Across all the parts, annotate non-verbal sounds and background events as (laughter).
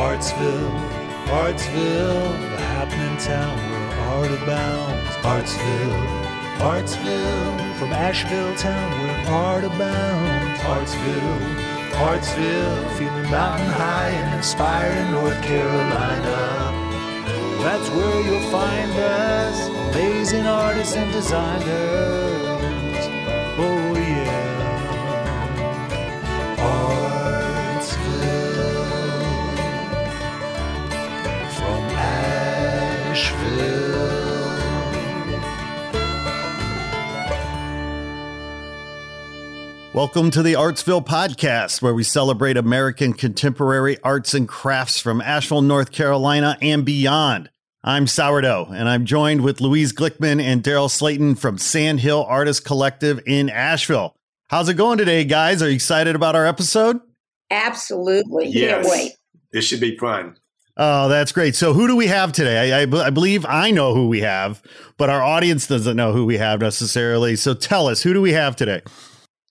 Artsville, Artsville, the happening town where art abounds. Artsville, Artsville, from Asheville town where art abounds. Artsville, Artsville, feeling mountain high and inspired in North Carolina. That's where you'll find us, amazing artists and designers. Welcome to the Artsville Podcast, where we celebrate American contemporary arts and crafts from Asheville, North Carolina, and beyond. I'm Sourdough, and I'm joined with Louise Glickman and Daryl Slaton from Sandhill Artist Collective in Asheville. How's it going today, guys? Are you excited about our episode? Absolutely. Yes. Can't wait. This should be fun. Oh, that's great. So, who do we have today? I, I, I believe I know who we have, but our audience doesn't know who we have necessarily. So, tell us, who do we have today?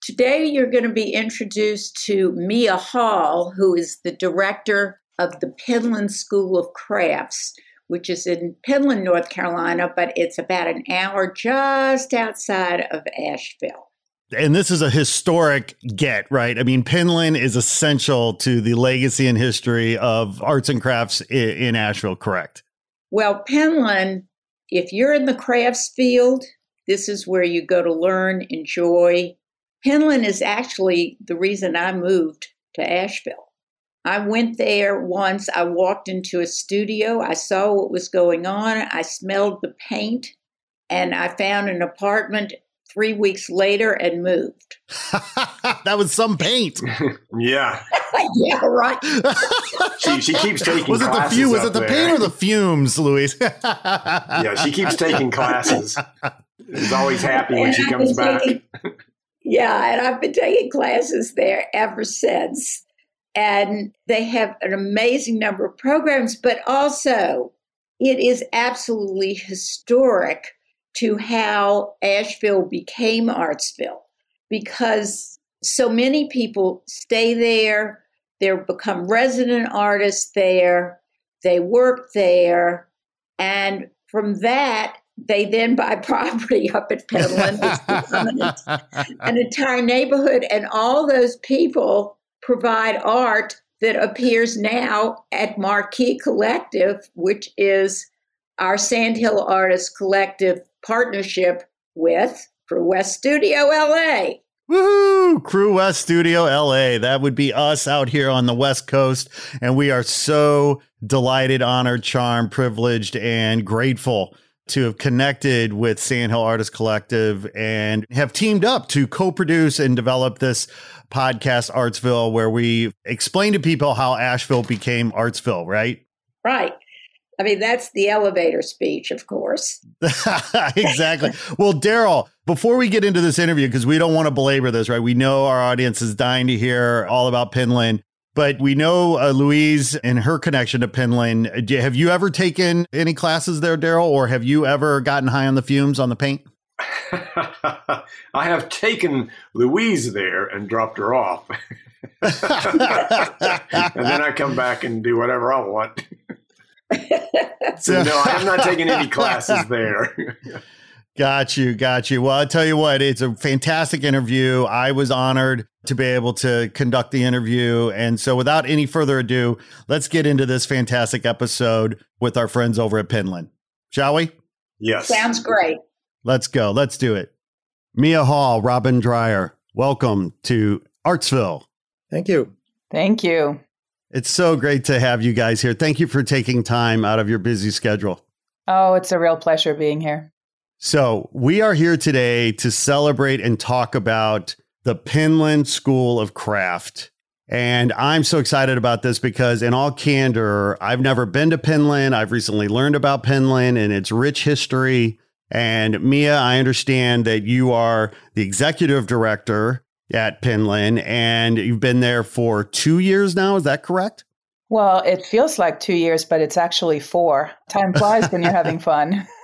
Today, you're going to be introduced to Mia Hall, who is the director of the Penland School of Crafts, which is in Penland, North Carolina, but it's about an hour just outside of Asheville. And this is a historic get, right? I mean, Penland is essential to the legacy and history of arts and crafts in, in Asheville, correct? Well, Penland, if you're in the crafts field, this is where you go to learn, enjoy. Penland is actually the reason I moved to Asheville. I went there once. I walked into a studio. I saw what was going on. I smelled the paint and I found an apartment three weeks later and moved. (laughs) that was some paint. (laughs) Yeah. (laughs) yeah, right. She, she keeps taking was it the classes. fume? Was it the there. paint or the fumes, Louise? Yeah, she keeps taking classes. Is always happy when And she comes back. taking- yeah, and I've been taking classes there ever since. And they have an amazing number of programs, but also it is absolutely historic to how Asheville became Artsville because so many people stay there, they become resident artists there, they work there, and from that, they then buy (laughs) property up at an, an entire neighborhood, and all those people provide art that appears now at Marquee Collective, which is our Sandhill Artists Collective partnership with Crewest Studio LA. Woohoo! Crewest Studio LA. That would be us out here on the West Coast. And we are so delighted, honored, charmed, privileged, and grateful to have connected with Sandhill Artist Collective and have teamed up to co produce and develop this podcast, Artsville, where we explain to people how Asheville became Artsville, right? Right. I mean, that's the elevator speech, of course. (laughs) exactly. Well, Daryl, before we get into this interview, because we don't want to belabor this, right? We know our audience is dying to hear all about Penland, but we know uh, Louise and her connection to Penland. Do- Have you ever taken any classes there, Daryl, or have you ever gotten high on the fumes on the paint? (laughs) I have taken Louise there and dropped her off. (laughs) and then I come back and do whatever I want. (laughs) So, no, I have not taken any classes there. Got you, got you. Well, I'll tell you what, it's a fantastic interview. I was honored to be able to conduct the interview. And so, without any further ado, let's get into this fantastic episode with our friends over at Penland. Shall we? yes. Sounds great. Let's go. Let's do it. Mia Hall, Robin Dreyer, welcome to Artsville. Thank you. Thank you. It's so great to have you guys here. Thank you for taking time out of your busy schedule. Oh, it's a real pleasure being here. So, we are here today to celebrate and talk about the Penland School of Craft. And I'm so excited about this because, in all candor, I've never been to Penland. I've recently learned about Penland and its rich history. And Mia, I understand that you are the executive director at Penland and you've been there for two years now. Is that correct? Well, it feels like two years, but it's actually four. Time flies when you're having fun. (laughs)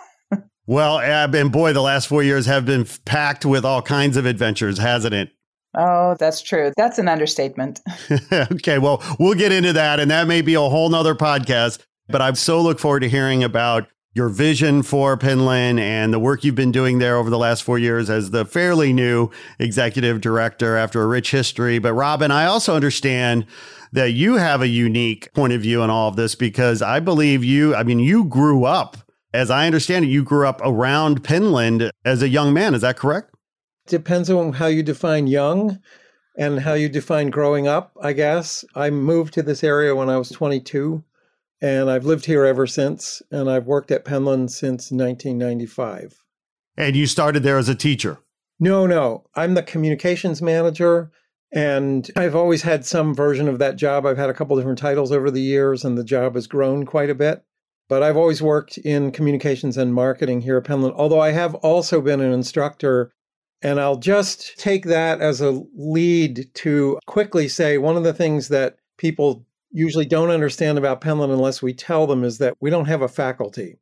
Well, and boy, the last four years have been packed with all kinds of adventures, hasn't it? Oh, that's true. That's an understatement. (laughs) (laughs) okay, well, we'll get into that, and that may be a whole nother podcast. But I so look forward to hearing about your vision for Penland and the work you've been doing there over the last four years as the fairly new executive director after a rich history. But Robin, I also understand that you have a unique point of view in all of this because I believe you, I mean, you grew up, as I understand it, you grew up around Penland as a young man. Is that correct? Depends on how you define young and how you define growing up, I guess. I moved to this area when I was 22 and I've lived here ever since. And I've worked at Penland since 1995. And you started there as a teacher? No, no. I'm the communications manager. And I've always had some version of that job. I've had a couple different titles over the years, and the job has grown quite a bit. But I've always worked in communications and marketing here at Penland, although I have also been an instructor. And I'll just take that as a lead to quickly say one of the things that people usually don't understand about Penland unless we tell them is that we don't have a faculty.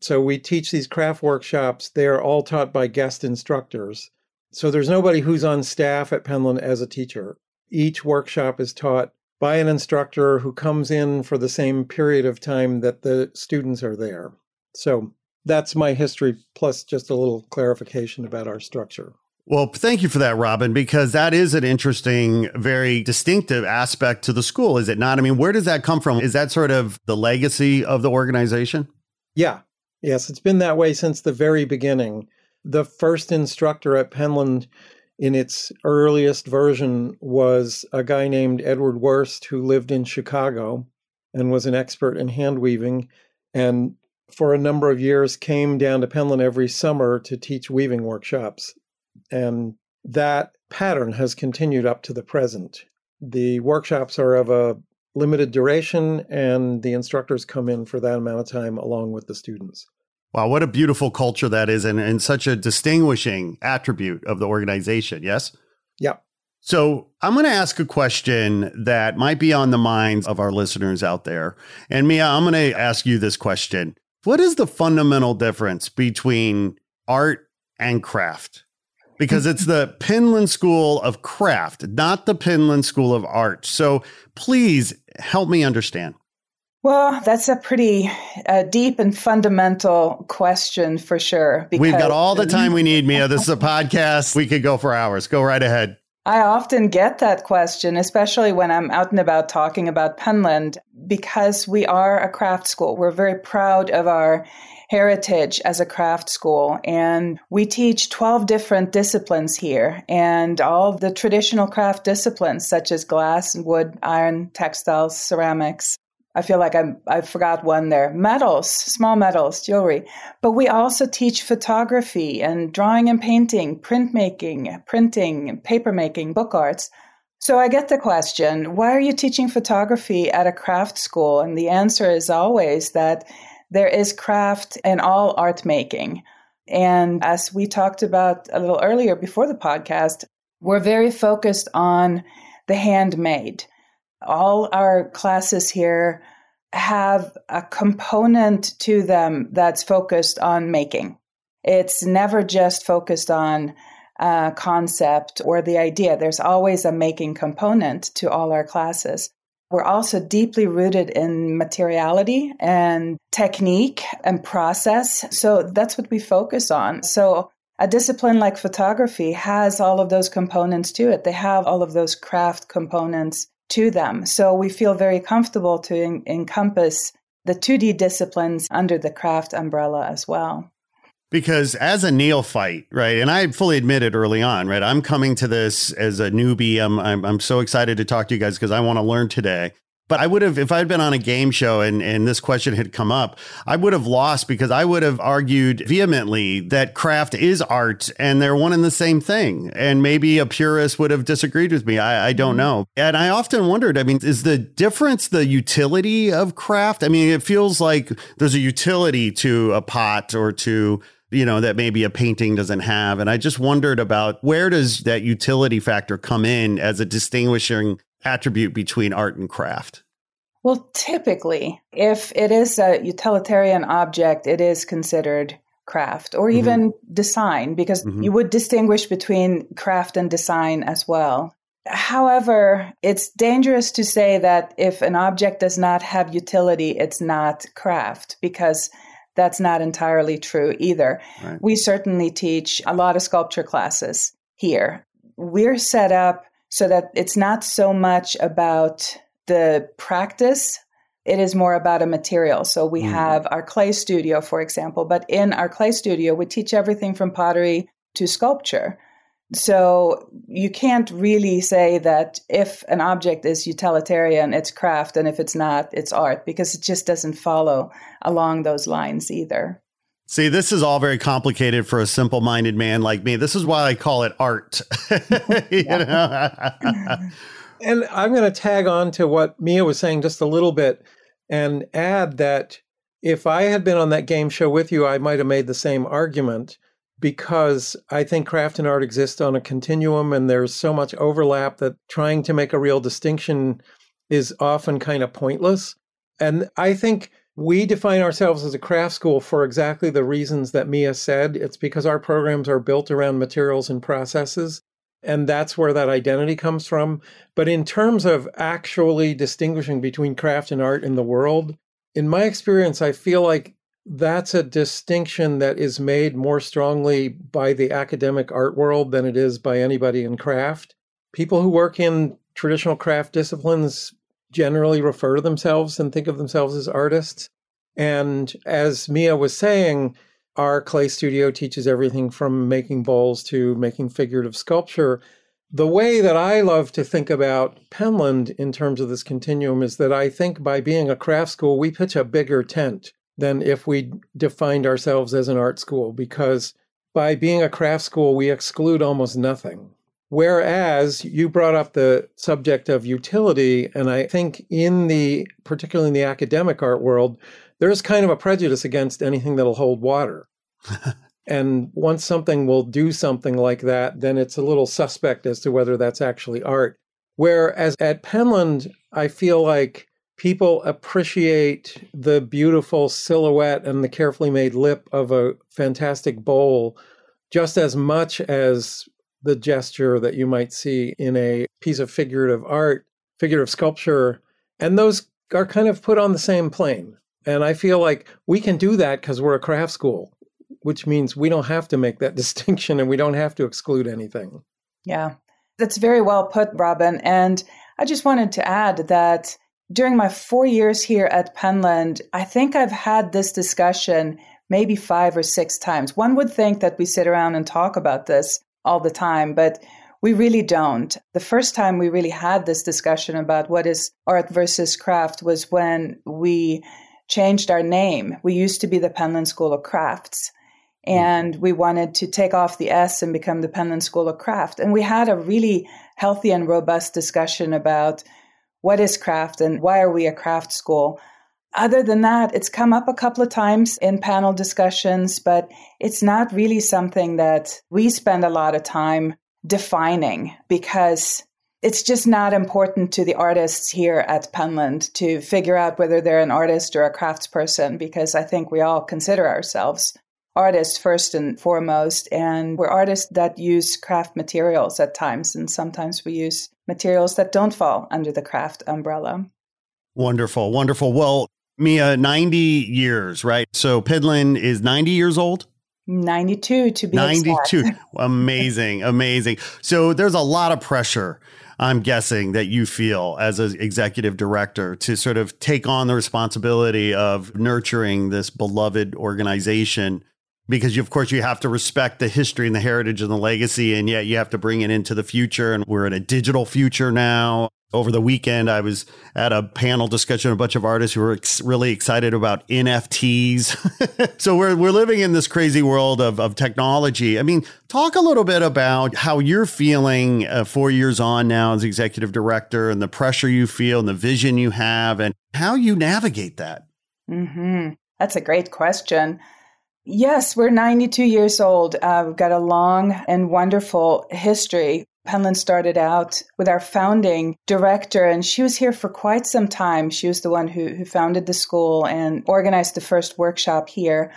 So we teach these craft workshops. They're all taught by guest instructors. So there's nobody who's on staff at Penland as a teacher. Each workshop is taught by an instructor who comes in for the same period of time that the students are there. So that's my history, plus just a little clarification about our structure. Well, thank you for that, Robin, because that is an interesting, very distinctive aspect to the school, is it not? I mean, where does that come from? Is that sort of the legacy of the organization? Yeah. Yes, it's been that way since the very beginning. The first instructor at Penland in its earliest version was a guy named Edward Worst who lived in Chicago and was an expert in hand weaving. And for a number of years came down to Penland every summer to teach weaving workshops and that pattern has continued up to the present. The workshops are of a limited duration, and the instructors come in for that amount of time along with the students. Wow, what a beautiful culture that is, and, and such a distinguishing attribute of the organization. Yes? Yeah. So I'm going to ask a question that might be on the minds of our listeners out there. And Mia, I'm going to ask you this question What is the fundamental difference between art and craft? because it's the (laughs) Penland School of Craft, not the Penland School of Art. So please help me understand. Well, that's a pretty uh, deep and fundamental question for sure. We've got all the time we need, Mia. This is a podcast. We could go for hours. Go right ahead. I often get that question, especially when I'm out and about talking about Penland, because we are a craft school. We're very proud of our heritage as a craft school. And we teach 12 different disciplines here and all the traditional craft disciplines such as glass and wood, iron, textiles, ceramics. I feel like I'm, I forgot one there. Metals, small metals, jewelry. But we also teach photography and drawing and painting, printmaking, printing, papermaking, book arts. So I get the question, why are you teaching photography at a craft school? And the answer is always that there is craft in all art making. And as we talked about a little earlier before the podcast, we're very focused on the handmade. All our classes here have a component to them that's focused on making. It's never just focused on a concept or the idea. There's always a making component to all our classes. We're also deeply rooted in materiality and technique and process. So that's what we focus on. So a discipline like photography has all of those components to it. They have all of those craft components to them. So we feel very comfortable to en- encompass the 2D disciplines under the craft umbrella as well because as a neophyte, right, and I fully admit it early on, right, I'm coming to this as a newbie. I'm I'm, I'm so excited to talk to you guys because I want to learn today. But I would have, if I'd been on a game show and, and this question had come up, I would have lost because I would have argued vehemently that craft is art and they're one and the same thing. And maybe a purist would have disagreed with me. I, I don't mm-hmm. know. And I often wondered, I mean, is the difference the utility of craft? I mean, it feels like there's a utility to a pot or to you know that maybe a painting doesn't have and i just wondered about where does that utility factor come in as a distinguishing attribute between art and craft well typically if it is a utilitarian object it is considered craft or mm-hmm. even design because mm-hmm. you would distinguish between craft and design as well. However, it's dangerous to say that if an object does not have utility, it's not craft because that's not entirely true either. Right. We certainly teach a lot of sculpture classes here. We're set up so that it's not so much about the practice it is more about a material. So we mm. have our clay studio, for example, but in our clay studio, we teach everything from pottery to sculpture. So you can't really say that if an object is utilitarian, it's craft, and if it's not, it's art, because it just doesn't follow along those lines either. See, this is all very complicated for a simple minded man like me. This is why I call it art. (laughs) you (laughs) know? (laughs) and I'm going to tag on to what Mia was saying just a little bit and add that if I had been on that game show with you, I might have made the same argument because I think craft and art exist on a continuum and there's so much overlap that trying to make a real distinction is often kind of pointless. And I think we define ourselves as a craft school for exactly the reasons that Mia said. It's because our programs are built around materials and processes and that's where that identity comes from. But in terms of actually distinguishing between craft and art in the world, in my experience, I feel like that's a distinction that is made more strongly by the academic art world than it is by anybody in craft. People who work in traditional craft disciplines generally refer to themselves and think of themselves as artists. And as Mia was saying, our clay studio teaches everything from making bowls to making figurative sculpture. The way that I love to think about Penland in terms of this continuum is that I think by being a craft school, we pitch a bigger tent than if we defined ourselves as an art school, because by being a craft school, we exclude almost nothing. Whereas you brought up the subject of utility, and I think in the, particularly in the academic art world, there's kind of a prejudice against anything that'll hold water. (laughs) and once something will do something like that, then it's a little suspect as to whether that's actually art. Whereas at Penland, I feel like people appreciate the beautiful silhouette and the carefully made lip of a fantastic bowl just as much as the gesture that you might see in a piece of figurative art, figurative sculpture. And those are kind of put on the same plane. And I feel like we can do that because we're a craft school, which means we don't have to make that (laughs) distinction and we don't have to exclude anything. Yeah, that's very well put, Robin. And I just wanted to add that during my four years here at Penland, I think I've had this discussion maybe five or six times. One would think that we sit around and talk about this all the time, but we really don't. The first time we really had this discussion about what is art versus craft was when we changed our name. We used to be the Penland School of Crafts, mm. and we wanted to take off the S and become the Penland School of Craft. And we had a really healthy and robust discussion about what is craft and why are we a craft school. Other than that, it's come up a couple of times in panel discussions, but it's not really something that we spend a lot of time defining because it's just not important to the artists here at Penland to figure out whether they're an artist or a craftsperson because I think we all consider ourselves artists first and foremost. And we're artists that use craft materials at times, and sometimes we use materials that don't fall under the craft umbrella. Wonderful, wonderful. Well, Mia, 90 years, right? So Penland is 90 years old? 92 to be 92. (laughs) amazing, amazing. So there's a lot of pressure I'm guessing that you feel as an executive director to sort of take on the responsibility of nurturing this beloved organization because you, of course you have to respect the history and the heritage and the legacy and yet you have to bring it into the future and we're in a digital future now over the weekend i was at a panel discussion with a bunch of artists who were ex- really excited about nfts (laughs) so we're, we're living in this crazy world of, of technology i mean talk a little bit about how you're feeling uh, four years on now as executive director and the pressure you feel and the vision you have and how you navigate that mm-hmm. that's a great question Yes, we're 92 years old. Uh, we've got a long and wonderful history. Penland started out with our founding director, and she was here for quite some time. She was the one who, who founded the school and organized the first workshop here.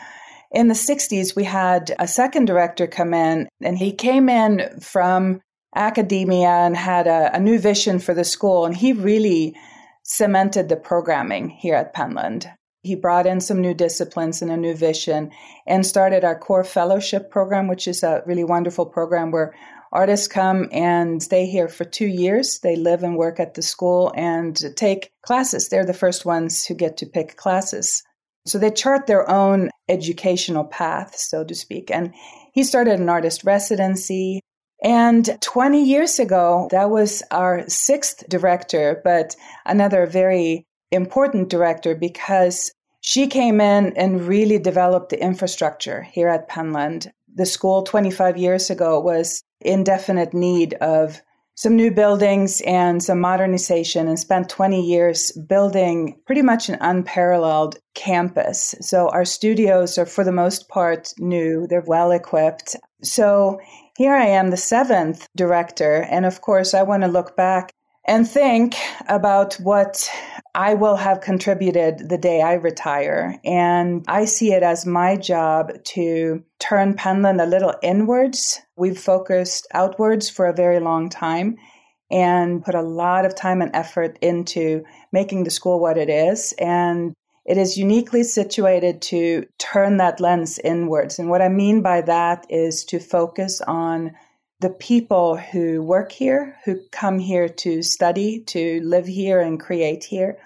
in the 60s, we had a second director come in, and he came in from academia and had a, a new vision for the school. And he really cemented the programming here at Penland. He brought in some new disciplines and a new vision and started our core fellowship program, which is a really wonderful program where artists come and stay here for two years. They live and work at the school and take classes. They're the first ones who get to pick classes. So they chart their own educational path, so to speak. And he started an artist residency. And 20 years ago, that was our sixth director, but another very important director because she came in and really developed the infrastructure here at Penland. The school 25 years ago was in definite need of some new buildings and some modernization and spent 20 years building pretty much an unparalleled campus. So our studios are for the most part new, they're well equipped. So here I am, the seventh director. And of course, I want to look back and think about what I will have contributed the day I retire. And I see it as my job to turn Penland a little inwards. We've focused outwards for a very long time and put a lot of time and effort into making the school what it is. And it is uniquely situated to turn that lens inwards. And what I mean by that is to focus on the people who work here, who come here to study, to live here and create here,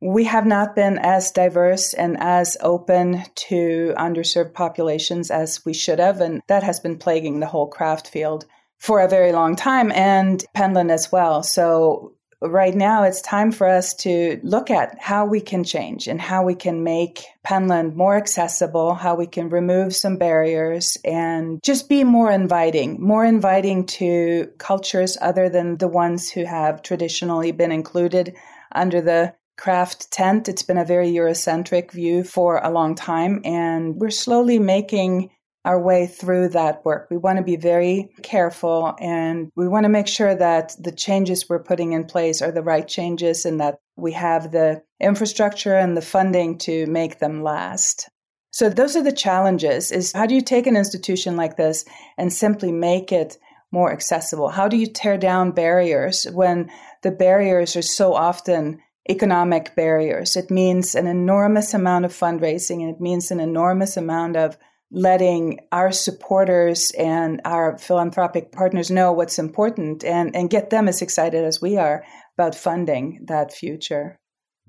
we have not been as diverse and as open to underserved populations as we should have. And that has been plaguing the whole craft field for a very long time and Penland as well. So right now it's time for us to look at how we can change and how we can make Penland more accessible, how we can remove some barriers and just be more inviting, more inviting to cultures other than the ones who have traditionally been included under the craft tent. It's been a very Eurocentric view for a long time, and we're slowly making our way through that work. We want to be very careful and we want to make sure that the changes we're putting in place are the right changes and that we have the infrastructure and the funding to make them last. So those are the challenges is how do you take an institution like this and simply make it more accessible? How do you tear down barriers when the barriers are so often economic barriers? It means an enormous amount of fundraising and it means an enormous amount of letting our supporters and our philanthropic partners know what's important and, and get them as excited as we are about funding that future.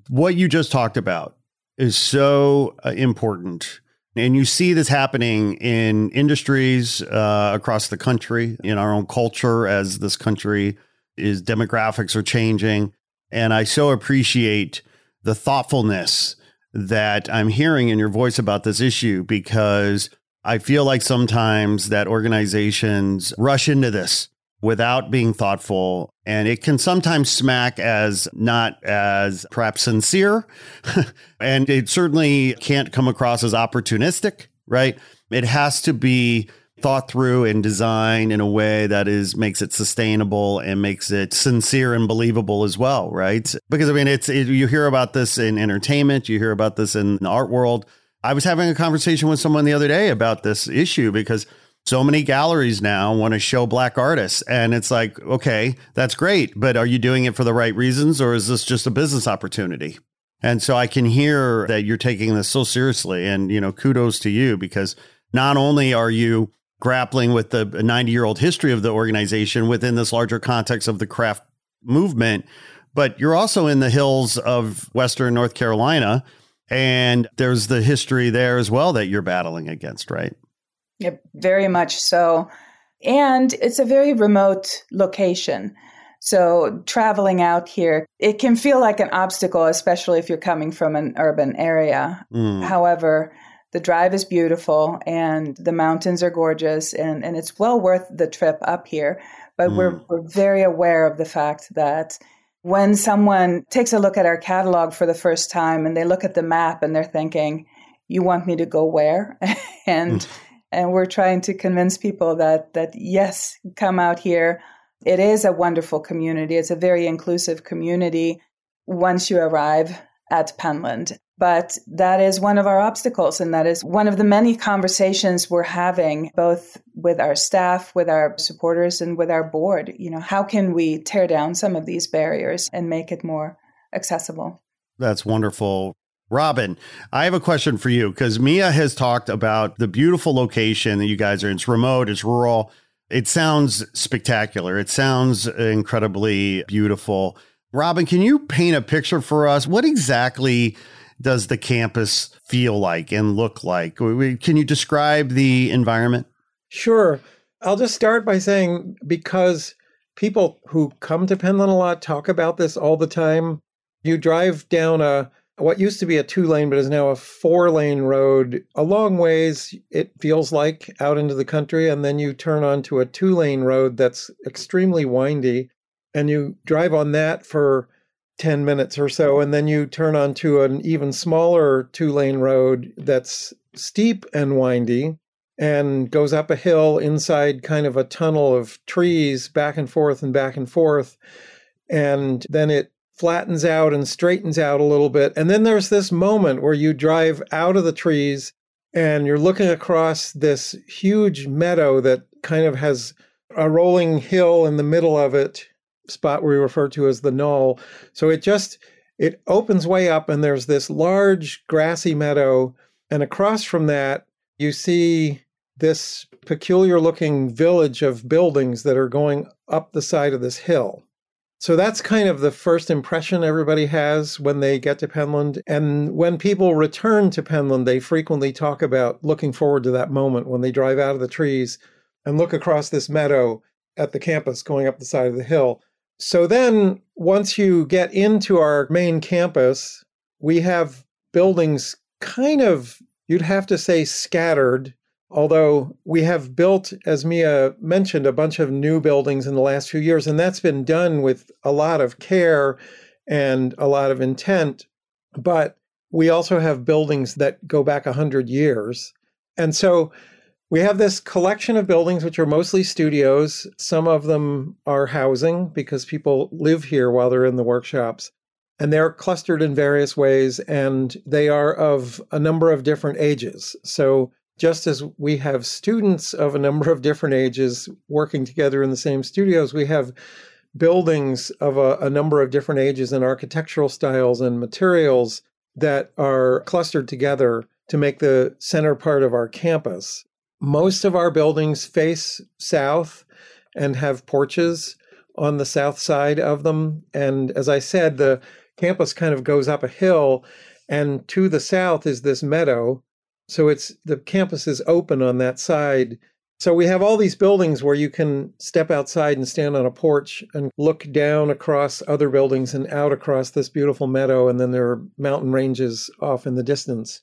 What you just talked about is so uh, important. And you see this happening in industries uh, across the country, in our own culture, as this country is demographics are changing. And I so appreciate the thoughtfulness that I'm hearing in your voice about this issue because I feel like sometimes that organizations rush into this without being thoughtful. And it can sometimes smack as not as perhaps sincere. (laughs) And it certainly can't come across as opportunistic right? It has to be thought through and designed in a way that is makes it sustainable and makes it sincere and believable as well, right? Because I mean, it's it, you hear about this in entertainment, you hear about this in the art world. I was having a conversation with someone the other day about this issue because so many galleries now want to show black artists and it's like okay that's great but are you doing it for the right reasons or is this just a business opportunity and so i can hear that you're taking this so seriously and you know kudos to you because not only are you grappling with the 90 year old history of the organization within this larger context of the craft movement. But you're also in the hills of Western North Carolina, and there's the history there as well that you're battling against, right? Yeah, very much so. And it's a very remote location. So traveling out here, it can feel like an obstacle, especially if you're coming from an urban area. Mm. However, the drive is beautiful and the mountains are gorgeous and, and it's well worth the trip up here. But mm. we're, we're very aware of the fact that when someone takes a look at our catalog for the first time and they look at the map and they're thinking, you want me to go where? (laughs) and, mm. and we're trying to convince people that, that yes, come out here. It is a wonderful community. It's a very inclusive community once you arrive at Penland. But that is one of our obstacles. And that is one of the many conversations we're having, both with our staff, with our supporters, and with our board. You know, how can we tear down some of these barriers and make it more accessible? That's wonderful. Robin, I have a question for you because Mia has talked about the beautiful location that you guys are in. It's remote, it's rural. It sounds spectacular. It sounds incredibly beautiful. Robin, can you paint a picture for us? What exactly does the campus feel like and look like? Can you describe the environment? Sure. I'll just start by saying because people who come to Penland a lot talk about this all the time. You drive down a what used to be a two lane but is now a four lane road a long ways it feels like out into the country and then you turn onto a two lane road that's extremely windy and you drive on that for 10 minutes or so and then you turn onto an even smaller two lane road that's steep and windy and goes up a hill inside kind of a tunnel of trees back and forth and back and forth. And then it flattens out and straightens out a little bit. And then there's this moment where you drive out of the trees and you're looking across this huge meadow that kind of has a rolling hill in the middle of it spot we refer to as the knoll. So it just it opens way up and there's this large grassy meadow and across from that you see this peculiar looking village of buildings that are going up the side of this hill. So that's kind of the first impression everybody has when they get to Penland. And when people return to Penland, they frequently talk about looking forward to that moment when they drive out of the trees and look across this meadow at the campus going up the side of the hill. So then, once you get into our main campus, we have buildings kind of, you'd have to say, scattered. Although we have built, as Mia mentioned, a bunch of new buildings in the last few years, and that's been done with a lot of care and a lot of intent. But we also have buildings that go back 100 years. And so we have this collection of buildings, which are mostly studios. Some of them are housing because people live here while they're in the workshops. And they're clustered in various ways, and they are of a number of different ages. So, just as we have students of a number of different ages working together in the same studios, we have buildings of a, a number of different ages and architectural styles and materials that are clustered together to make the center part of our campus. Most of our buildings face south and have porches on the south side of them. And as I said, the campus kind of goes up a hill, and to the south is this meadow. So it's the campus is open on that side. So we have all these buildings where you can step outside and stand on a porch and look down across other buildings and out across this beautiful meadow. And then there are mountain ranges off in the distance.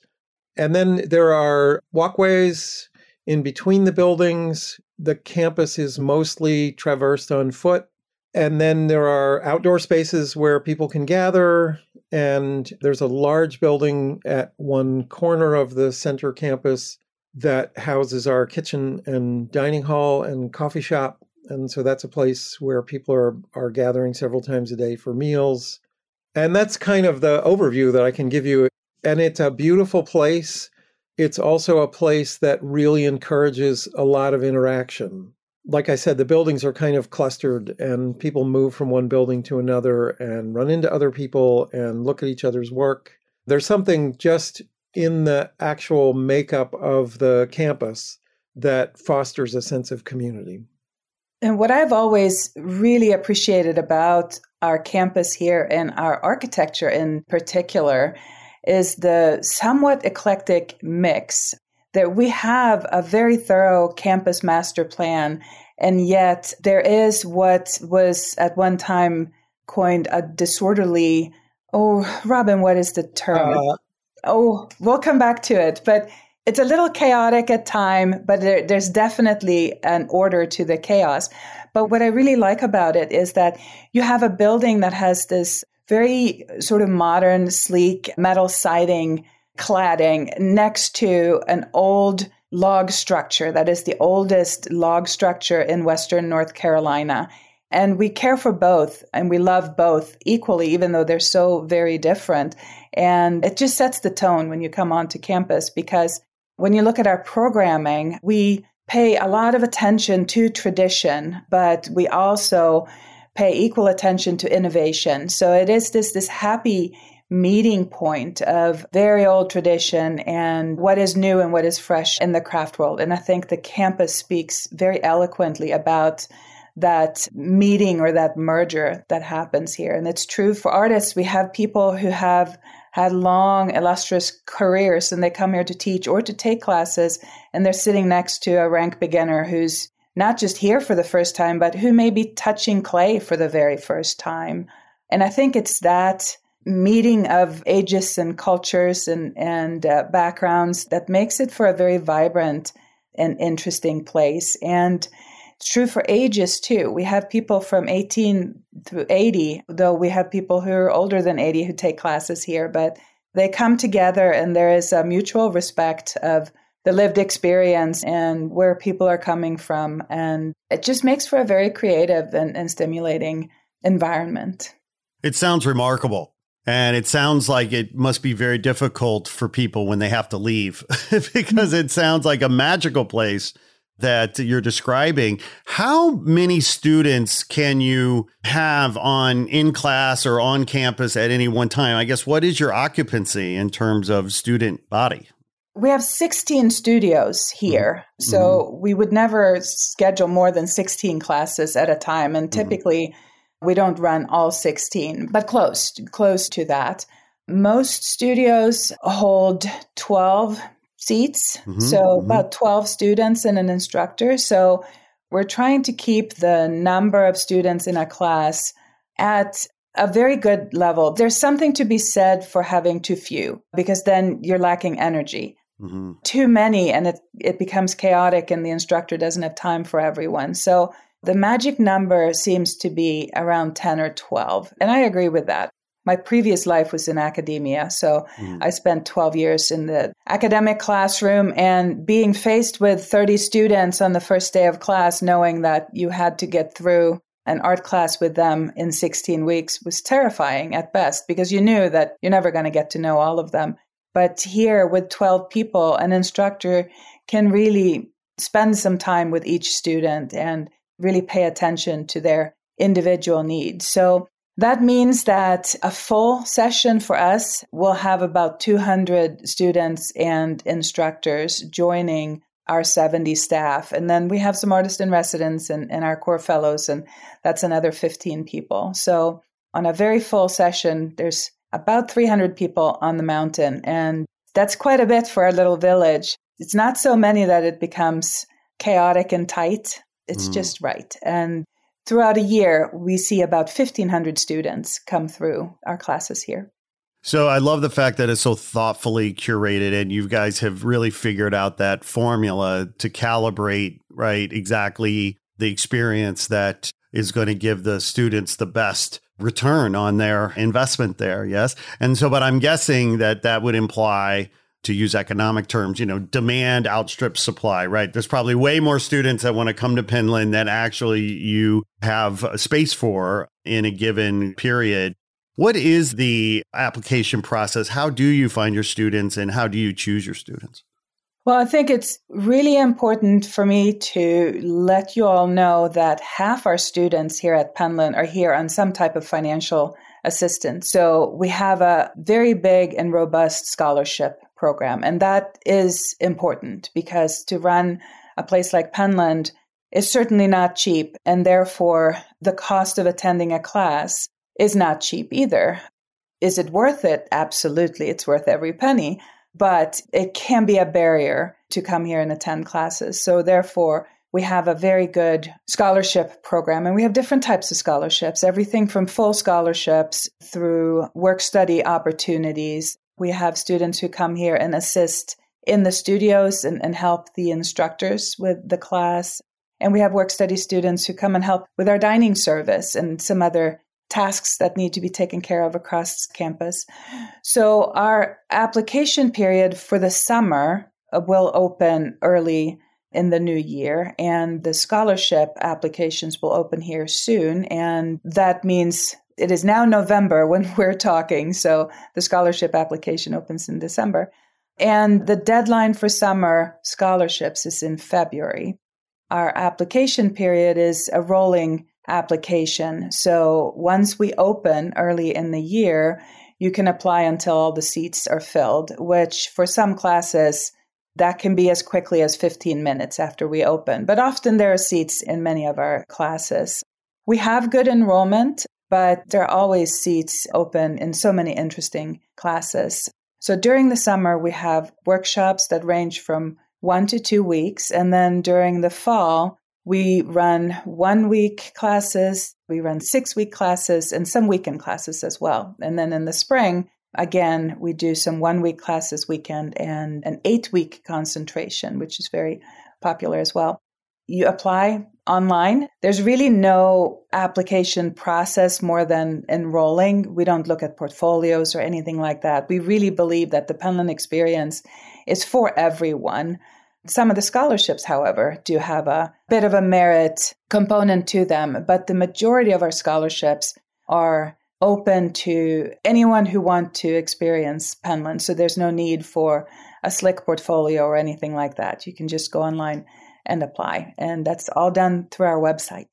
And then there are walkways in between the buildings. The campus is mostly traversed on foot. And then there are outdoor spaces where people can gather. And there's a large building at one corner of the center campus that houses our kitchen and dining hall and coffee shop. And so that's a place where people are, are gathering several times a day for meals. And that's kind of the overview that I can give you. And it's a beautiful place it's also a place that really encourages a lot of interaction. Like I said, the buildings are kind of clustered, and people move from one building to another and run into other people and look at each other's work. There's something just in the actual makeup of the campus that fosters a sense of community. And what I've always really appreciated about our campus here and our architecture in particular is the somewhat eclectic mix that we have a very thorough campus master plan, and yet there is what was at one time coined a disorderly. Oh, Robin, what is the term? Uh, oh, we'll come back to it, but it's a little chaotic at time, but there, there's definitely an order to the chaos. But what I really like about it is that you have a building that has this very sort of modern, sleek metal siding cladding next to an old log structure that is the oldest log structure in Western North Carolina. And we care for both and we love both equally, even though they're so very different. And it just sets the tone when you come onto campus because when you look at our programming, we pay a lot of attention to tradition, but we also pay equal attention to innovation. So it is this this happy meeting point of very old tradition and what is new and what is fresh in the craft world. And I think the campus speaks very eloquently about that meeting or that merger that happens here. And it's true for artists. We have people who have had long, illustrious careers and they come here to teach or to take classes, and they're sitting next to a rank beginner who's not just here for the first time, but who may be touching clay for the very first time. And I think it's that meeting of ages and cultures and, and uh, backgrounds that makes it for a very vibrant and interesting place. And it's true for ages too. We have people from 18 through 80, though we have people who are older than 80 who take classes here, but they come together and there is a mutual respect of the lived experience and where people are coming from. And it just makes for a very creative and, and stimulating environment. It sounds remarkable. And it sounds like it must be very difficult for people when they have to leave (laughs) because mm-hmm. it sounds like a magical place that you're describing. How many students can you have on in class or on campus at any one time? I guess what is your occupancy in terms of student body? We have 16 studios here. Mm-hmm. So mm-hmm. we would never schedule more than 16 classes at a time. And mm-hmm. typically, mm-hmm. we don't run all 16, but close, close to that. Most studios hold 12 seats, mm-hmm, so mm-hmm. about 12 students and an instructor. So we're trying to keep the number of students in a class at a very good level. There's something to be said for having too few because then you're lacking energy. Mm-hmm. Too many and it, it becomes chaotic and the instructor doesn't have time for everyone. So the magic number seems to be around 10 or 12. And I agree with that my previous life was in academia. So mm. I spent 12 years in the academic classroom and being faced with 30 students on the first day of class, knowing that you had to get through an art class with them in 16 weeks was terrifying at best because you knew that you're never going to get to know all of them. But here with 12 people, an instructor can really spend some time with each student and really pay attention to their individual needs. So that means that a full session for us will have about 200 students and instructors joining our 70 staff. And then we have some artists in residence and, and our core fellows, and that's another 15 people. So on a very full session, there's about 300 people on the mountain. And that's quite a bit for our little village. It's not so many that it becomes chaotic and tight. It's mm. just right. And throughout a year, we see about 1,500 students come through our classes here. So I love the fact that it's so thoughtfully curated and you guys have really figured out that formula to calibrate, right, exactly the experience that is going to give the students the best return on their investment there. Yes. And so, but I'm guessing that that would imply to use economic terms, you know, demand outstrips supply, right? There's probably way more students that want to come to Penland than actually you have space for in a given period. What is the application process? How do you find your students and how do you choose your students? Well, I think it's really important for me to let you all know that half our students here at Penland are here on some type of financial assistance. So we have a very big and robust scholarship program. And that is important because to run a place like Penland is certainly not cheap. And therefore, the cost of attending a class is not cheap either. Is it worth it? Absolutely. It's worth every penny. But it can be a barrier to come here and attend classes. So, therefore, we have a very good scholarship program, and we have different types of scholarships everything from full scholarships through work study opportunities we have students who come here and assist in the studios and, and help the instructors with the class. And we have work study students who come and help with our dining service and some other tasks that need to be taken care of across campus. So our application period for the summer uh, will open early in the new year, and the scholarship applications will open here soon. And that means it is now November (laughs) when we're talking, so the scholarship application opens in December. And the deadline for summer scholarships is in February. Our application period is a rolling application. So once we open early in the year, you can apply until all the seats are filled, which for some classes, that can be as quickly as 15 minutes after we open. But often there are seats in many of our classes. We have good enrollment, but there are always seats open in so many interesting classes. So during the summer, we have workshops that range from one to two weeks. And then during the fall, we run one week classes, we run six week classes, and some weekend classes as well. And then in the spring, again, we do some one week classes weekend and an eight week concentration, which is very popular as well. You apply online. There's really no application process more than enrolling. We don't look at portfolios or anything like that. We really believe that the Penland experience is for everyone. Some of the scholarships, however, do have a bit of a merit component to them, but the majority of our scholarships are open to anyone who want to experience Penland. So there's no need for a slick portfolio or anything like that. You can just go online and apply, and that's all done through our website.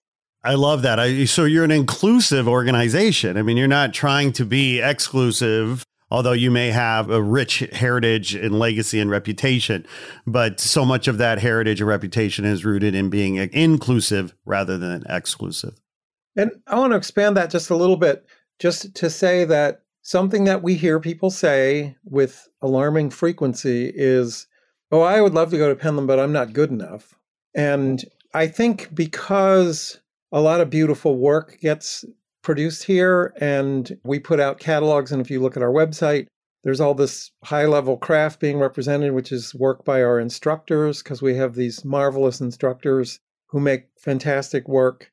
I love that. I, so you're an inclusive organization. I mean, you're not trying to be exclusive although you may have a rich heritage and legacy and reputation. But so much of that heritage and reputation is rooted in being inclusive rather than exclusive. And I want to expand that just a little bit, just to say that something that we hear people say with alarming frequency is, Oh, I would love to go to Penland, but I'm not good enough. And I think because a lot of beautiful work gets produced here and we put out catalogs. And if you look at our website, there's all this high level craft being represented, which is work by our instructors, because we have these marvelous instructors who make fantastic work.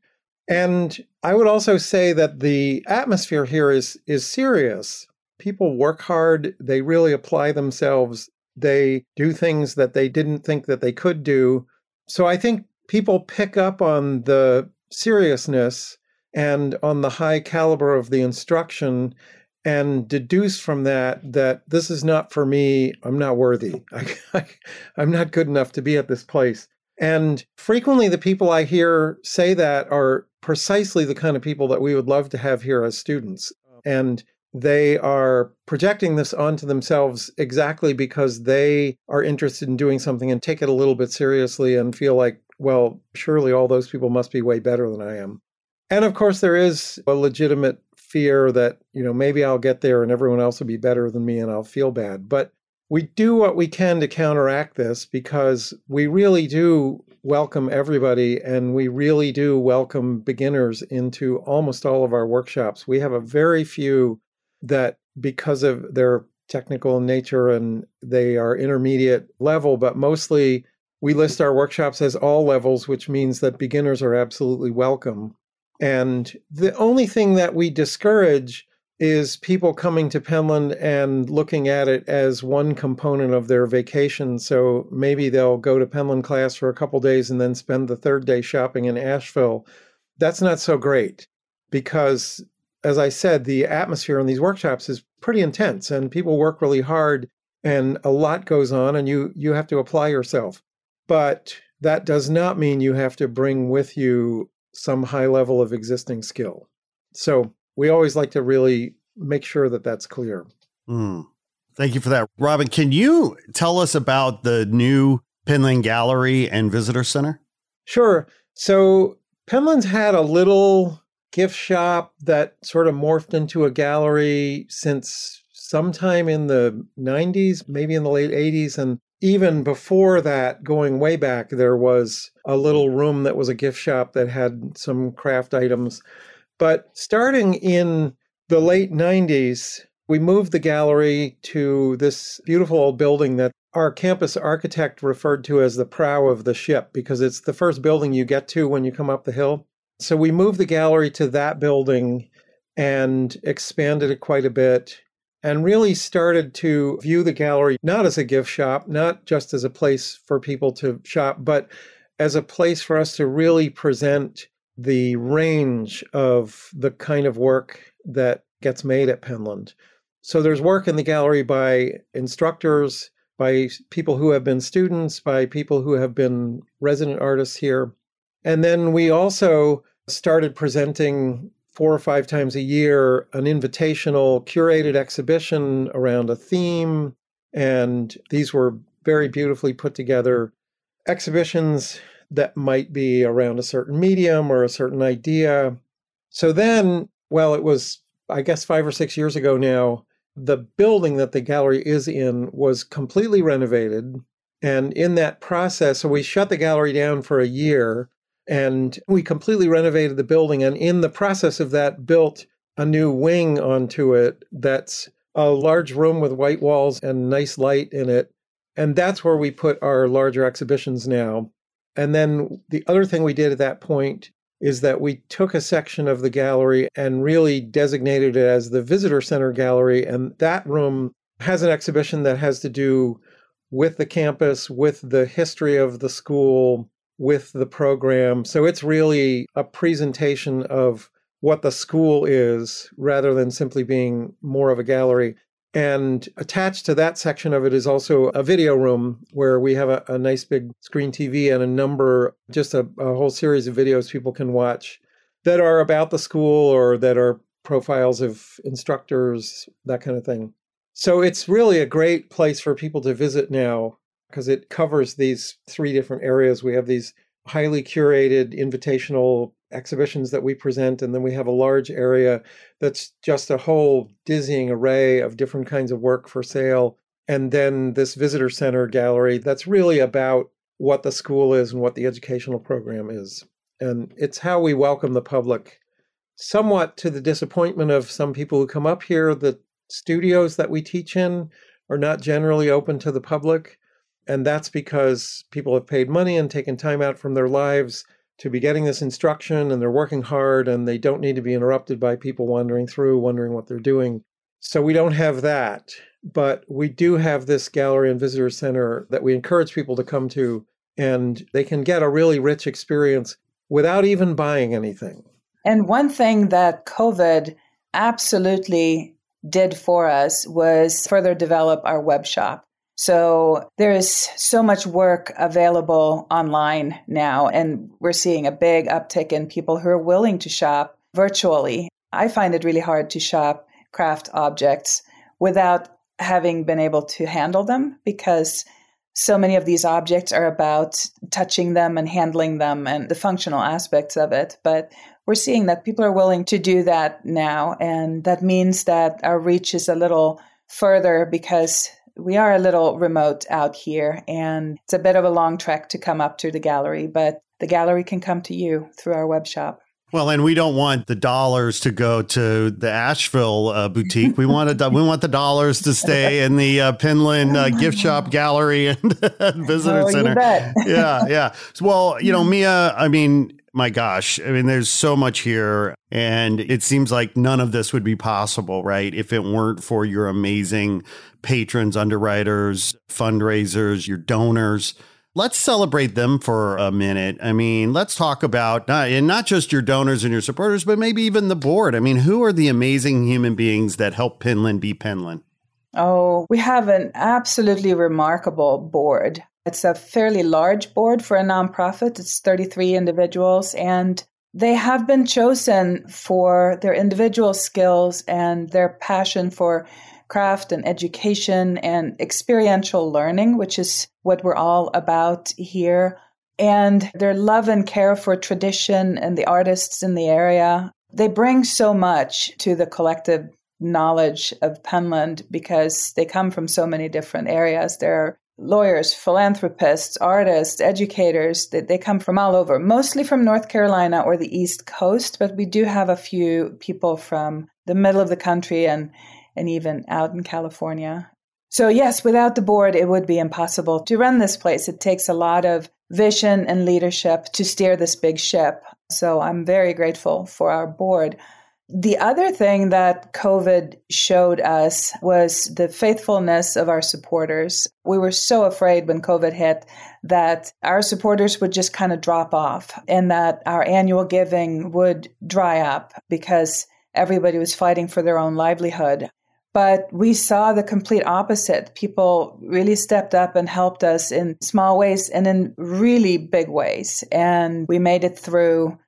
And I would also say that the atmosphere here is is serious. People work hard, they really apply themselves, they do things that they didn't think that they could do. So I think people pick up on the seriousness and on the high caliber of the instruction and deduce from that that this is not for me i'm not worthy. (laughs) I, am not good enough to be at this place. And frequently the people i hear say that are precisely the kind of people that we would love to have here as students. And they are projecting this onto themselves exactly because they are interested in doing something and take it a little bit seriously and feel like well surely all those people must be way better than i am and of course, there is a legitimate fear that, you know, maybe I'll get there and everyone else will be better than me and I'll feel bad. But we do what we can to counteract this because we really do welcome everybody and we really do welcome beginners into almost all of our workshops. We have a very few that, because of their technical nature and they are intermediate level, but mostly we list our workshops as all levels, which means that beginners are absolutely welcome. And the only thing that we discourage is people coming to Penland and looking at it as one component of their vacation. So maybe they'll go to Penland class for a couple days and then spend the third day shopping in Asheville. That's not so great because, as I said, the atmosphere in these workshops is pretty intense and people work really hard and a lot goes on and you you have to apply yourself. But that does not mean you have to bring with you some high level of existing skill. So we always like to really make sure that that's clear. Mm. Thank you for that. Robin, can you tell us about the new Penland Gallery and Visitor Center? Sure. So Penland's had a little gift shop that sort of morphed into a gallery since sometime in the 90s, maybe in the late 80s. And even before that, going way back, there was a little room that was a gift shop that had some craft items. But starting in the late 90s, we moved the gallery to this beautiful old building that our campus architect referred to as the prow of the ship because it's the first building you get to when you come up the hill. So we moved the gallery to that building and expanded it quite a bit. And really started to view the gallery not as a gift shop, not just as a place for people to shop, but as a place for us to really present the range of the kind of work that gets made at Penland. So there's work in the gallery by instructors, by people who have been students, by people who have been resident artists here. And then we also started presenting four or five times a year an invitational curated exhibition around a theme. And these were very beautifully put together exhibitions that might be around a certain medium or a certain idea. So then, well, it was, I guess, five or six years ago now, the building that the gallery is in was completely renovated. And in that process, so we shut the gallery down for a year and we completely renovated the building. And in the process of that, built a new wing onto it that's a large room with white walls and nice light in it. And that's where we put our larger exhibitions now. And then the other thing we did at that point is that we took a section of the gallery and really designated it as the visitor center gallery. And that room has an exhibition that has to do with the campus, with the history of the school, with the program. So it's really a presentation of what the school is rather than simply being more of a gallery. And attached to that section of it is also a video room where we have a, a nice big screen TV and a number, just a, a whole series of videos people can watch that are about the school or that are profiles of instructors, that kind of thing. So it's really a great place for people to visit now because it covers these three different areas. We have these highly curated invitational exhibitions that we present. And then we have a large area that's just a whole dizzying array of different kinds of work for sale. And then this visitor center gallery that's really about what the school is and what the educational program is. And it's how we welcome the public, somewhat to the disappointment of some people who come up here. The studios that we teach in are not generally open to the public. And that's because people have paid money and taken time out from their lives to be getting this instruction and they're working hard and they don't need to be interrupted by people wandering through, wondering what they're doing. So we don't have that. But we do have this gallery and visitor center that we encourage people to come to, and they can get a really rich experience without even buying anything. And one thing that COVID absolutely did for us was further develop our web shop. So there is so much work available online now, and we're seeing a big uptick in people who are willing to shop virtually. I find it really hard to shop craft objects without having been able to handle them because so many of these objects are about touching them and handling them and the functional aspects of it. But we're seeing that people are willing to do that now. And that means that our reach is a little further because we are a little remote out here and it's a bit of a long trek to come up to the gallery, but the gallery can come to you through our web shop. Well, and we don't want the dollars to go to the Asheville uh, boutique. We want to, we want the dollars to stay (laughs) in the uh, Penland uh, gift shop gallery and (laughs) visitor oh, center. yeah, yeah. (laughs) Well, you know, Mia. I mean, my gosh, I mean, there's so much here. And it seems like none of this would be possible, right? If it weren't for your amazing patrons, underwriters, fundraisers, your donors. Let's celebrate them for a minute. I mean, let's talk about not, and not just your donors and your supporters, but maybe even the board. I mean, who are the amazing human beings that help Penland be Penland? Oh, we have an absolutely remarkable board. It's a fairly large board for a nonprofit. It's 33 individuals, and they have been chosen for their individual skills and their passion for craft and education and experiential learning, which is what we're all about here, and their love and care for tradition and the artists in the area. They bring so much to the collective knowledge of Penland because they come from so many different areas. They're lawyers, philanthropists, artists, educators. They, they come from all over, mostly from North Carolina or the East Coast, but we do have a few people from the middle of the country and, and even out in California. So, yes, without the board, it would be impossible to run this place. It takes a lot of vision and leadership to steer this big ship. So, I'm very grateful for our board. The other thing that COVID showed us was the faithfulness of our supporters. We were so afraid when COVID hit that our supporters would just kind of drop off and that our annual giving would dry up because everybody was fighting for their own livelihood. But we saw the complete opposite. People really stepped up and helped us in small ways and in really big ways. And we made it through.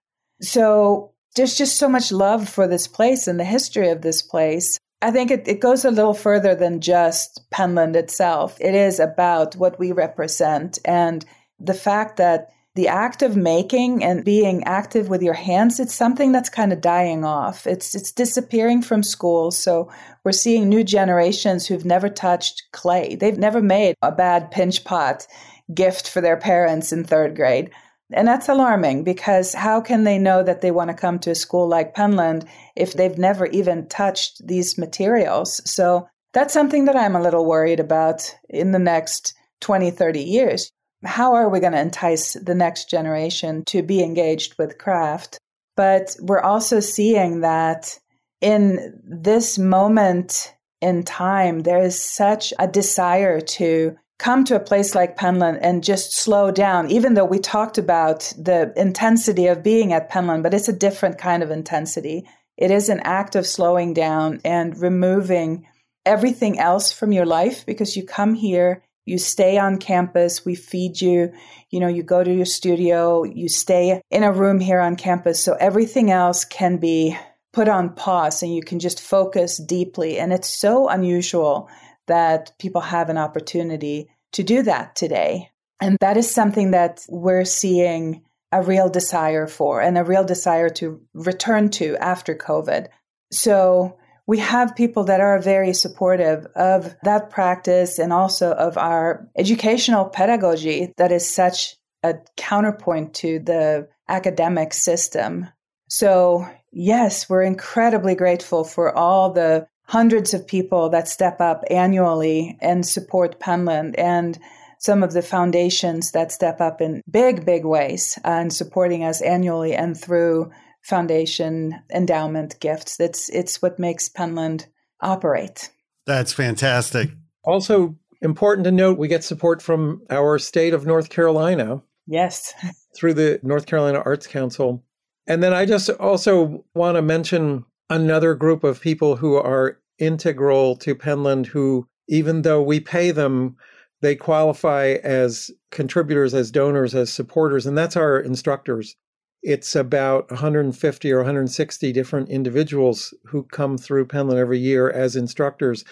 So there's just so much love for this place and the history of this place. I think it, it goes a little further than just Penland itself. It is about what we represent and the fact that the act of making and being active with your hands it's something that's kind of dying off it's it's disappearing from schools so we're seeing new generations who've never touched clay they've never made a bad pinch pot gift for their parents in 3rd grade and that's alarming because how can they know that they want to come to a school like Penland if they've never even touched these materials so that's something that I'm a little worried about in the next 20 30 years how are we going to entice the next generation to be engaged with craft? But we're also seeing that in this moment in time, there is such a desire to come to a place like Penland and just slow down, even though we talked about the intensity of being at Penland, but it's a different kind of intensity. It is an act of slowing down and removing everything else from your life because you come here you stay on campus, we feed you, you know, you go to your studio, you stay in a room here on campus. So everything else can be put on pause and you can just focus deeply. And it's so unusual that people have an opportunity to do that today. And that is something that we're seeing a real desire for and a real desire to return to after COVID. So we have people that are very supportive of that practice and also of our educational pedagogy that is such a counterpoint to the academic system. So, yes, we're incredibly grateful for all the hundreds of people that step up annually and support Penland and some of the foundations that step up in big, big ways uh, and supporting us annually and through foundation endowment gifts. It's it's what makes Penland operate. That's fantastic. Also important to note we get support from our state of North Carolina. Yes. Through the North Carolina Arts Council. And then I just also want to mention another group of people who are integral to Penland who even though we pay them they qualify as contributors as donors as supporters and that's our instructors it's about 150 or 160 different individuals who come through Penland every year as instructors.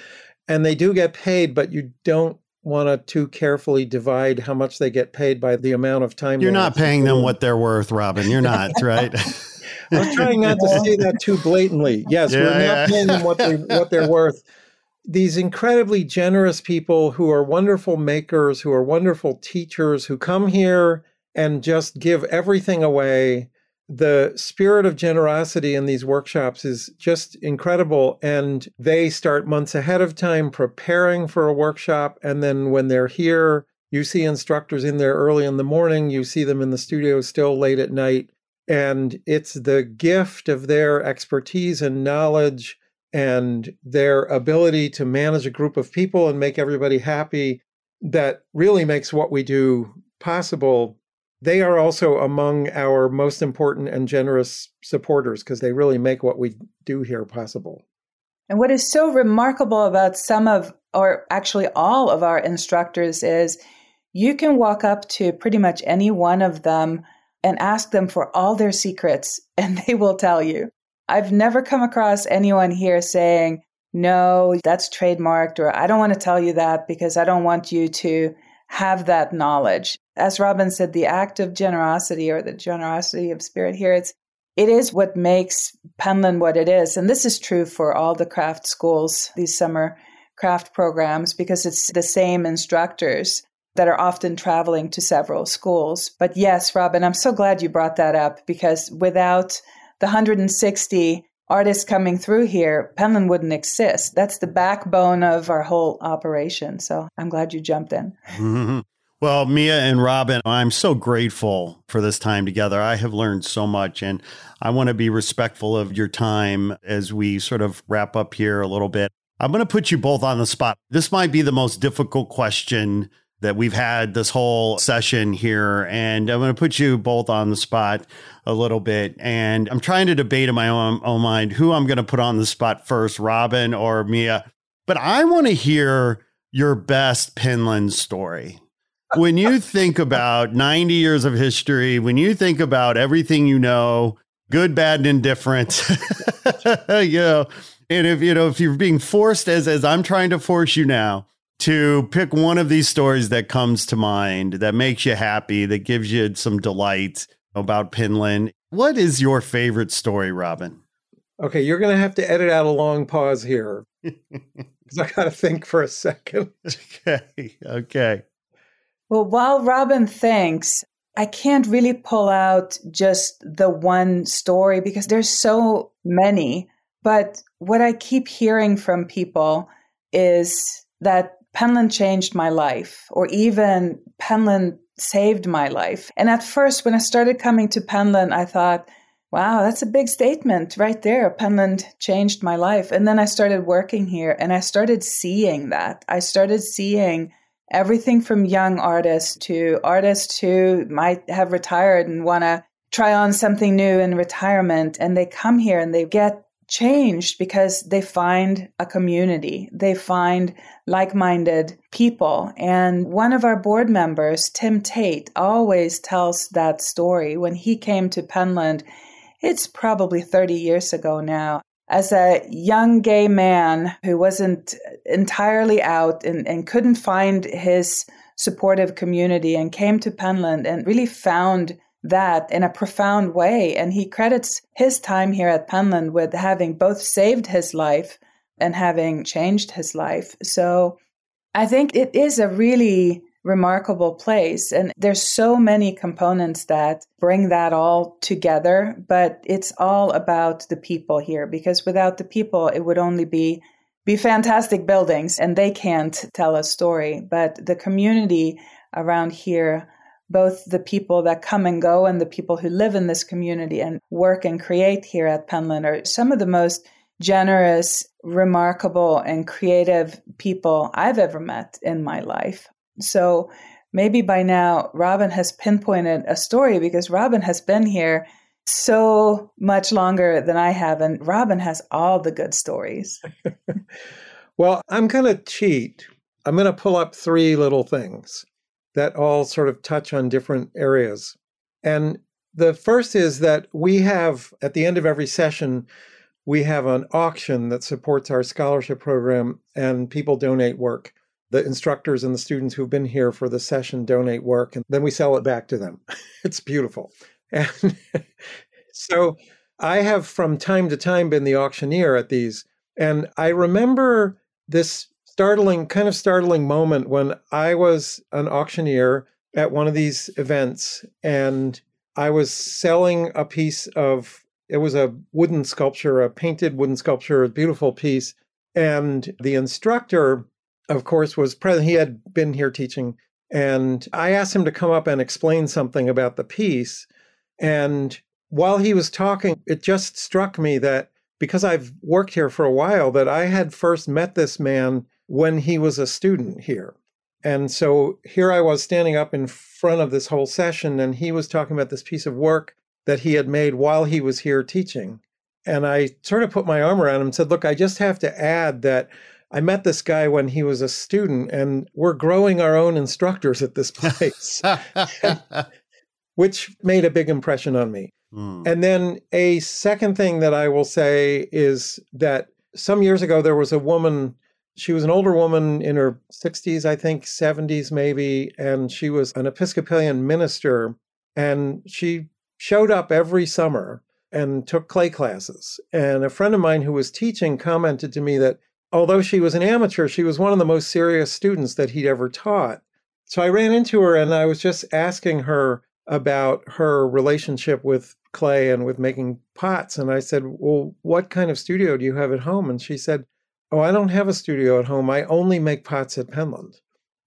And they do get paid, but you don't want to too carefully divide how much they get paid by the amount of time. You're not paying them what they're worth, Robin. You're not, right? (laughs) (laughs) I was trying not to say that too blatantly. Yes, yeah, we're yeah. not paying them what they what they're worth. These incredibly generous people who are wonderful makers, who are wonderful teachers, who come here and just give everything away. The spirit of generosity in these workshops is just incredible. And they start months ahead of time preparing for a workshop. And then when they're here, you see instructors in there early in the morning, you see them in the studio still late at night. And it's the gift of their expertise and knowledge and their ability to manage a group of people and make everybody happy that really makes what we do possible they are also among our most important and generous supporters because they really make what we do here possible. And what is so remarkable about some of, or actually all of our instructors is you can walk up to pretty much any one of them and ask them for all their secrets, (laughs) and they will tell you. I've never come across anyone here saying, no, that's trademarked, or I don't want to tell you that because I don't want you to have that knowledge. As Robin said, the act of generosity or the generosity of spirit here, it's it is what makes Penland what it is. And this is true for all the craft schools, these summer craft programs, because it's the same instructors that are often traveling to several schools. But yes, Robin, I'm so glad you brought that up because without the 160 artists coming through here, Penland wouldn't exist. That's the backbone of our whole operation. So I'm glad you jumped in. Mm-hmm. (laughs) (laughs) Well, Mia and Robin, I'm so grateful for this time together. I have learned so much, and I want to be respectful of your time as we sort of wrap up here a little bit. I'm going to put you both on the spot. This might be the most difficult question that we've had this whole session here. And I'm going to put you both on the spot a little bit. And I'm trying to debate in my own, own mind who I'm going to put on the spot first, Robin or Mia. But I want to hear your best Penland story when you think (laughs) about 90 years of history, when you think about everything you know, good, bad, and indifferent, (laughs) you know, and if you know if you're being forced as as I'm trying to force you now to pick one of these stories that comes to mind that makes you happy, that gives you some delight about Penland. what is your favorite story, Robin? Okay, you're going to have to edit out a long pause here (laughs) because I got to think for a second. (laughs) okay, okay. Well, while Robin thinks, I can't really pull out just the one story because there's so many. But what I keep hearing from people is that Penland changed my life, or even Penland saved my life. And at first, when I started coming to Penland, I thought, wow, that's a big statement right there. Penland changed my life. And then I started working here and I started seeing that. I started seeing everything from young artists to artists who might have retired and want to try on something new in retirement. And they come here and they get changed because they find a community, they find like minded people. And one of our board members, Tim Tate, always tells that story. When he came to Penland, it's probably 30 years ago now as a young gay man who wasn't entirely out and, and couldn't find his supportive community and came to Penland and really found that in a profound way. And he credits his time here at Penland with having both saved his life and having changed his life. So I think it is a really remarkable place. And there's so many components that bring that all together, but it's all about the people here because without the people, it would only be be fantastic buildings and they can't tell a story. But the community around here, both the people that come and go and the people who live in this community and work and create here at Penland are some of the most generous, remarkable, and creative people I've ever met in my life. So maybe by now Robin has pinpointed a story because Robin has been here so much longer than I have, and Robin has all the good stories. (laughs) (laughs) well, I'm going to cheat. I'm going to pull up three little things that all sort of touch on different areas. And the first is that we have, at the end of every session, we have an auction that supports our scholarship program, and people donate work the instructors and the students who've been here for the session donate work and then we sell it back to them. (laughs) it's beautiful. And (laughs) so I have from time to time been the auctioneer at these. And I remember this startling, kind of startling moment when I was an auctioneer at one of these events and I was selling a piece of, it was a wooden sculpture, a painted wooden sculpture, a beautiful piece. And the instructor of course, was present. He had been here teaching, and I asked him to come up and explain something about the piece. And while he was talking, it just struck me that because I've worked here for a while, that I had first met this man when he was a student here. And so here I was standing up in front of this whole session, and he was talking about this piece of work that he had made while he was here teaching. And I sort of put my arm around him and said, Look, I just have to add that I met this guy when he was a student, and we're growing our own instructors at this (laughs) place, (laughs) which made a big impression on me. Mm. And then a second thing that I will say is that some years ago there was a woman. She was an older woman in her 60s, I think, 70s maybe, and she was an Episcopalian minister. And she showed up every summer and took clay classes. And a friend of mine who was teaching commented to me that although she was an amateur, she was one of the most serious students that he'd ever taught. So I ran into her and I was just asking her about her relationship with clay and with making pots. And I said, Well, what kind of studio do you have at home? And she said, Oh, I don't have a studio at home. I only make pots at Penland.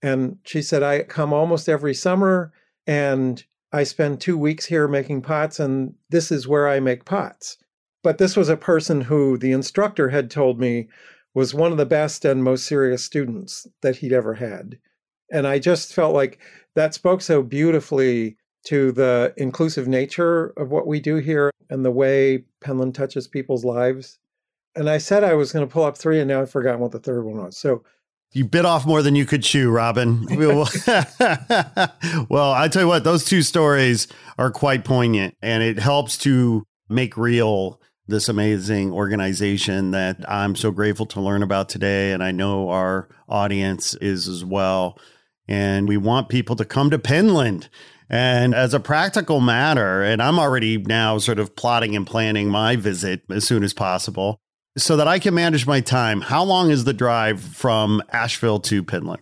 And she said, I come almost every summer and I spend two weeks here making pots, and this is where I make pots. But this was a person who the instructor had told me was one of the best and most serious students that he'd ever had. And I just felt like that spoke so beautifully to the inclusive nature of what we do here and the way Penland touches people's lives. And I said I was going to pull up three, and now I've forgotten what the third one was. So you bit off more than you could chew, Robin. (laughs) (laughs) well, I tell you what, those two stories are quite poignant, and it helps to make real this amazing organization that I'm so grateful to learn about today. And I know our audience is as well. And we want people to come to Penland. And as a practical matter, and I'm already now sort of plotting and planning my visit as soon as possible so that I can manage my time. How long is the drive from Asheville to Penland?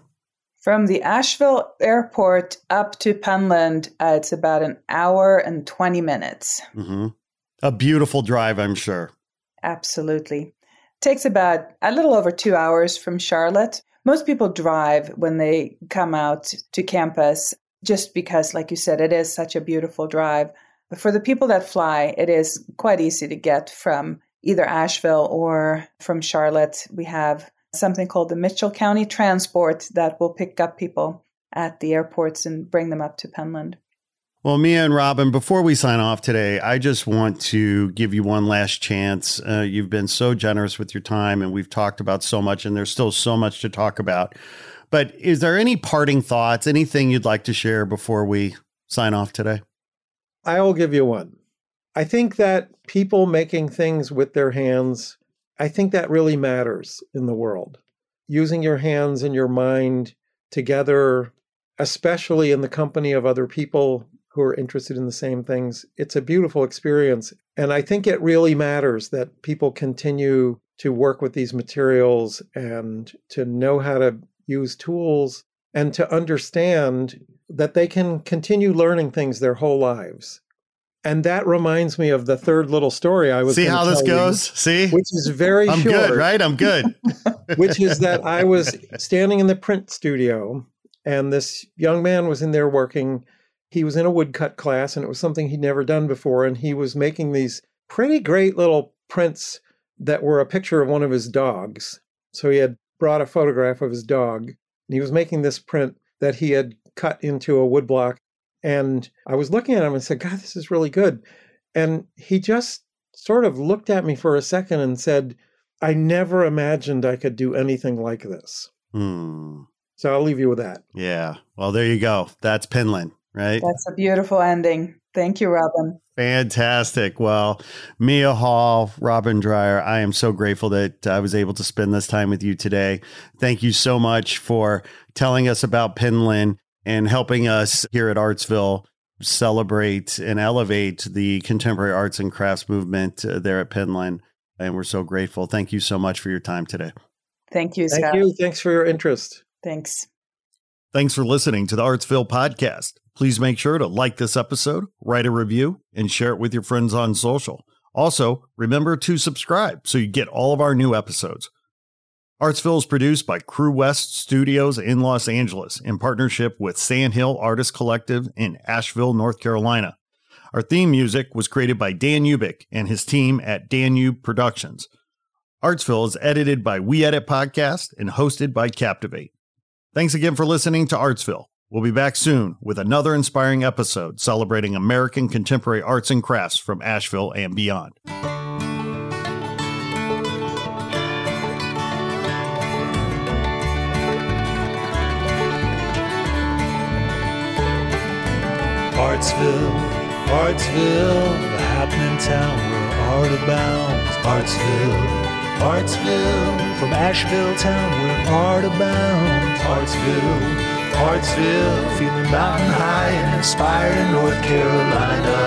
From the Asheville airport up to Penland, uh, it's about an hour and 20 minutes. Mm-hmm. A beautiful drive, I'm sure. Absolutely. Takes about a little over two hours from Charlotte. Most people drive when they come out to campus just because, like you said, it is such a beautiful drive. But for the people that fly, it is quite easy to get from either Asheville or from Charlotte. We have something called the Mitchell County Transport that will pick up people at the airports and bring them up to Penland. Well, Mia and Robin, before we sign off today, I just want to give you one last chance. Uh, you've been so generous with your time, and we've talked about so much, and there's still so much to talk about. But is there any parting thoughts, anything you'd like to share before we sign off today? I'll give you one. I think that people making things with their hands, I think that really matters in the world. Using your hands and your mind together, especially in the company of other people who are interested in the same things, it's a beautiful experience. And I think it really matters that people continue to work with these materials and to know how to use tools and to understand that they can continue learning things their whole lives and that reminds me of the third little story I was. See how this goes. You, See, which is very. I'm short, good, right? I'm good. (laughs) which is that I was standing in the print studio, and this young man was in there working. He was in a woodcut class, and it was something he'd never done before. And he was making these pretty great little prints that were a picture of one of his dogs. So he had brought a photograph of his dog, and he was making this print that he had cut into a woodblock and I was looking at him and said, God, this is really good. And he just sort of looked at me for a second and said, I never imagined I could do anything like this. Hmm. So I'll leave you with that. Yeah. Well, there you go. That's Penland, right? That's a beautiful ending. Thank you, Robin. Fantastic. Well, Mia Hall, Robin Dreyer, I am so grateful that I was able to spend this time with you today. Thank you so much for telling us about Penland and helping us here at Artsville celebrate and elevate the contemporary arts and crafts movement uh, there at Penland. And we're so grateful. Thank you so much for your time today. Thank you, Scott. Thank you. Thanks for your interest. Thanks. Thanks for listening to the Artsville podcast. Please make sure to like this episode, write a review, and share it with your friends on social. Also, remember to subscribe so you get all of our new episodes. Artsville is produced by Crewest Studios in Los Angeles in partnership with Sand Hill Artist Collective in Asheville, North Carolina. Our theme music was created by Dan Ubik and his team at Danube Productions. Artsville is edited by We Edit Podcast and hosted by Captivate. Thanks again for listening to Artsville. We'll be back soon with another inspiring episode celebrating American contemporary arts and crafts from Asheville and beyond. Artsville, Artsville, the happening town where art abounds. Artsville, Artsville, from Asheville town where art abounds. Artsville, Artsville, feeling mountain high and inspired in North Carolina.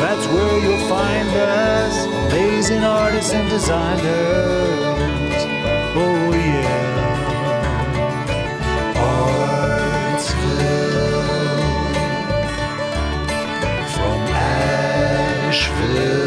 That's where you'll find us, amazing artists and designers. Nashville.